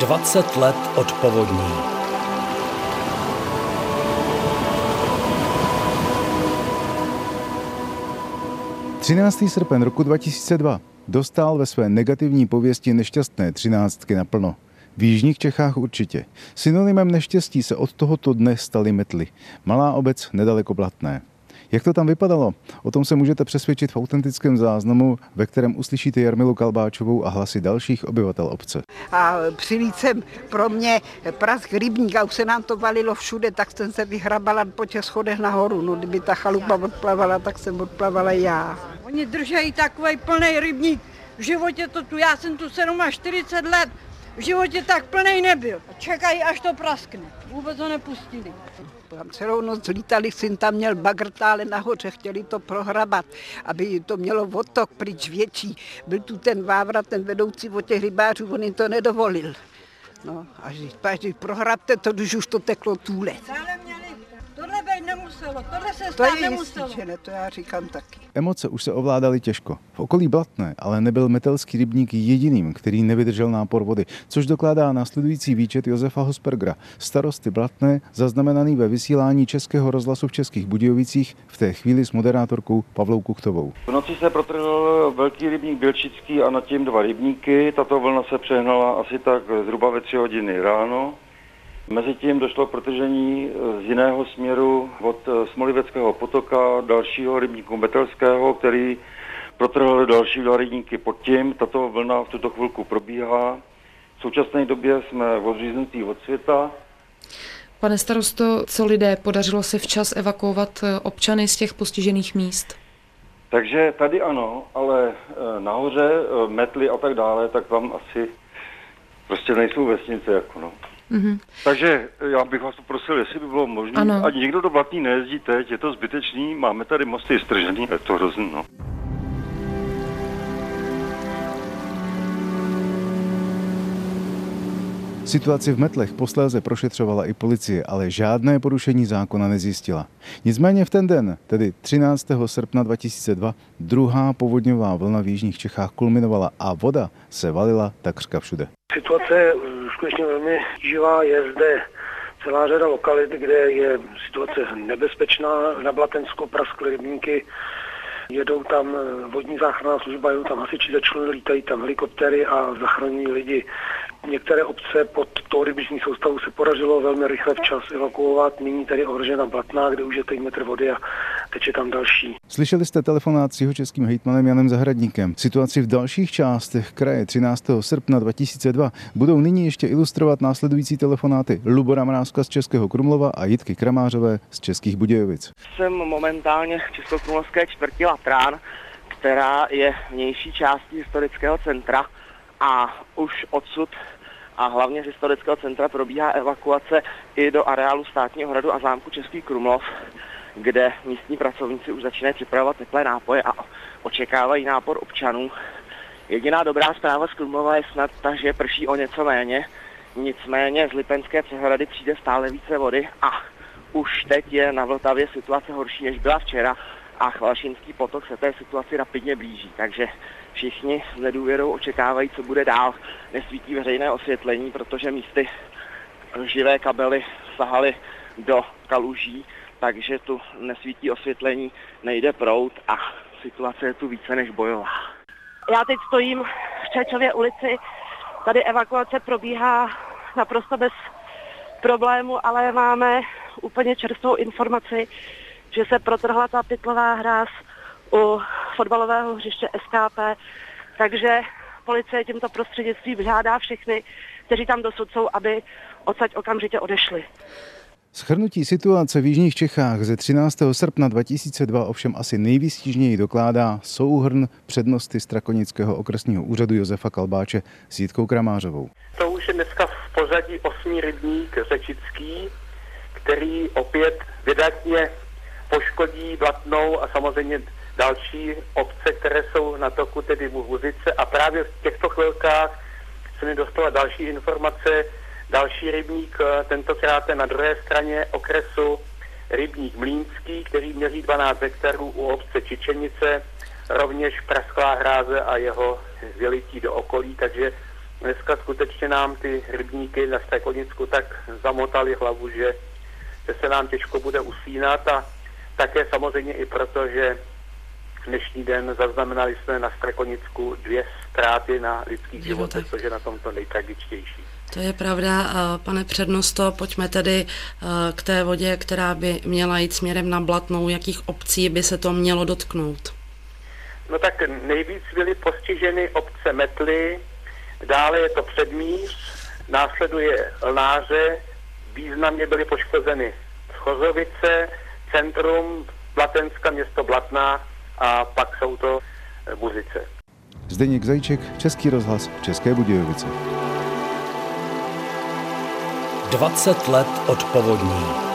20 let od povodní. Třináctý srpen roku 2002 dostal ve své negativní pověsti nešťastné třináctky naplno. V jižních Čechách určitě. Synonymem neštěstí se od tohoto dne staly metly. Malá obec nedaleko Blatné. Jak to tam vypadalo? O tom se můžete přesvědčit v autentickém záznamu, ve kterém uslyšíte Jarmilu Kalbáčovou a hlasy dalších obyvatel obce. A přilít jsem pro mě prask rybník a už se nám to valilo všude, tak jsem se vyhrabala po těch schodech nahoru. No, kdyby ta chalupa odplavala, tak jsem odplavala já. Oni držejí takový plný rybník. V životě to tu, já jsem tu 47 let, v životě tak plný nebyl. A čekají, až to praskne. Vůbec ho nepustili. Tam celou noc lítali, syn tam měl bagrtále nahoře, chtěli to prohrabat, aby to mělo odtok pryč větší. Byl tu ten vávrat, ten vedoucí od těch rybářů, on jim to nedovolil. No, až, až prohrabte to, když už to teklo tůle. Tohle být nemuselo, tohle se To stát je nemuselo. jistý, že ne, to já říkám taky. Emoce už se ovládaly těžko. V okolí Blatné ale nebyl metelský rybník jediným, který nevydržel nápor vody, což dokládá následující výčet Josefa Hospergra, starosty Blatné, zaznamenaný ve vysílání Českého rozhlasu v Českých Budějovicích v té chvíli s moderátorkou Pavlou Kuchtovou. V noci se protrhl velký rybník Bělčický a nad tím dva rybníky. Tato vlna se přehnala asi tak zhruba ve tři hodiny ráno. Mezitím došlo k protržení z jiného směru od eh, Smoliveckého potoka dalšího rybníku Metelského, který protrhl další dva rybníky pod tím. Tato vlna v tuto chvilku probíhá. V současné době jsme odříznutí od světa. Pane starosto, co lidé, podařilo se včas evakuovat eh, občany z těch postižených míst? Takže tady ano, ale eh, nahoře eh, metly a tak dále, tak tam asi prostě nejsou vesnice jako no. Mhm. Takže já bych vás poprosil, jestli by bylo možné, Ano. ať nikdo do Blatný nejezdí teď, je to zbytečný, máme tady mosty stržený, je to hrozný, no. Situaci v Metlech posléze prošetřovala i policie, ale žádné porušení zákona nezjistila. Nicméně v ten den, tedy 13. srpna 2002, druhá povodňová vlna v jižních Čechách kulminovala a voda se valila takřka všude. Situace eh, skutečně velmi živá, je zde celá řada lokalit, kde je situace nebezpečná. Na Blatensko praskly rybníky, jedou tam eh, vodní záchranná služba, jedou tam hasiči začleny, lítají tam helikoptery a zachraňují lidi. Některé obce pod tou rybniční soustavu se podařilo velmi rychle včas evakuovat. Nyní tedy ohrožena Blatná, kde už je teď metr vody a teče tam další. Slyšeli jste telefonát s jeho českým hejtmanem Janem Zahradníkem. Situaci v dalších částech kraje 13. srpna 2002 budou nyní ještě ilustrovat následující telefonáty Lubora Mrázka z Českého Krumlova a Jitky Kramářové z Českých Budějovic. Jsem momentálně v Českokrumlovské čtvrti Latrán, která je vnější částí historického centra a už odsud a hlavně z historického centra probíhá evakuace i do areálu státního hradu a zámku Český Krumlov, kde místní pracovníci už začínají připravovat teplé nápoje a očekávají nápor občanů. Jediná dobrá zpráva z Krumlova je snad ta, že prší o něco méně, nicméně z Lipenské přehrady přijde stále více vody a už teď je na Vltavě situace horší, než byla včera a Chvalšinský potok se té situaci rapidně blíží, takže všichni s nedůvěrou očekávají, co bude dál. Nesvítí veřejné osvětlení, protože místy živé kabely sahaly do kaluží, takže tu nesvítí osvětlení, nejde prout a situace je tu více než bojová. Já teď stojím v Čečově ulici, tady evakuace probíhá naprosto bez problému, ale máme úplně čerstvou informaci, že se protrhla ta pytlová hráz u fotbalového hřiště SKP, takže policie tímto prostřednictvím žádá všechny, kteří tam dosud jsou, aby odsaď okamžitě odešli. Schrnutí situace v Jižních Čechách ze 13. srpna 2002 ovšem asi nejvýstižněji dokládá souhrn přednosti Strakonického okresního úřadu Josefa Kalbáče s Jitkou Kramářovou. To už je dneska v pořadí osmý rybník Řečický, který opět vydatně poškodí Blatnou a samozřejmě další obce, které jsou na toku, tedy Vuzice. A právě v těchto chvilkách se mi dostala další informace, další rybník, eh, tentokrát je na druhé straně okresu, rybník Mlínský, který měří 12 hektarů u obce Čičenice, rovněž prasklá hráze a jeho vylití do okolí, takže dneska skutečně nám ty rybníky na Strekonicku tak zamotali hlavu, že, že se nám těžko bude usínat. A také samozřejmě i proto, že dnešní den zaznamenali jsme na Strekonicku dvě ztráty na lidských životech, což je na tomto nejtragičtější. To je pravda, pane přednosto, pojďme tedy k té vodě, která by měla jít směrem na Blatnou. Jakých obcí by se to mělo dotknout? No tak nejvíc byly postiženy obce Metly, dále je to Předmíř, následuje Lnáře, významně byly poškozeny Chozovice, centrum Blatenska, město Blatná a pak jsou to Buzice. Zdeněk Zajíček, Český rozhlas, České Budějovice. 20 let od povodní.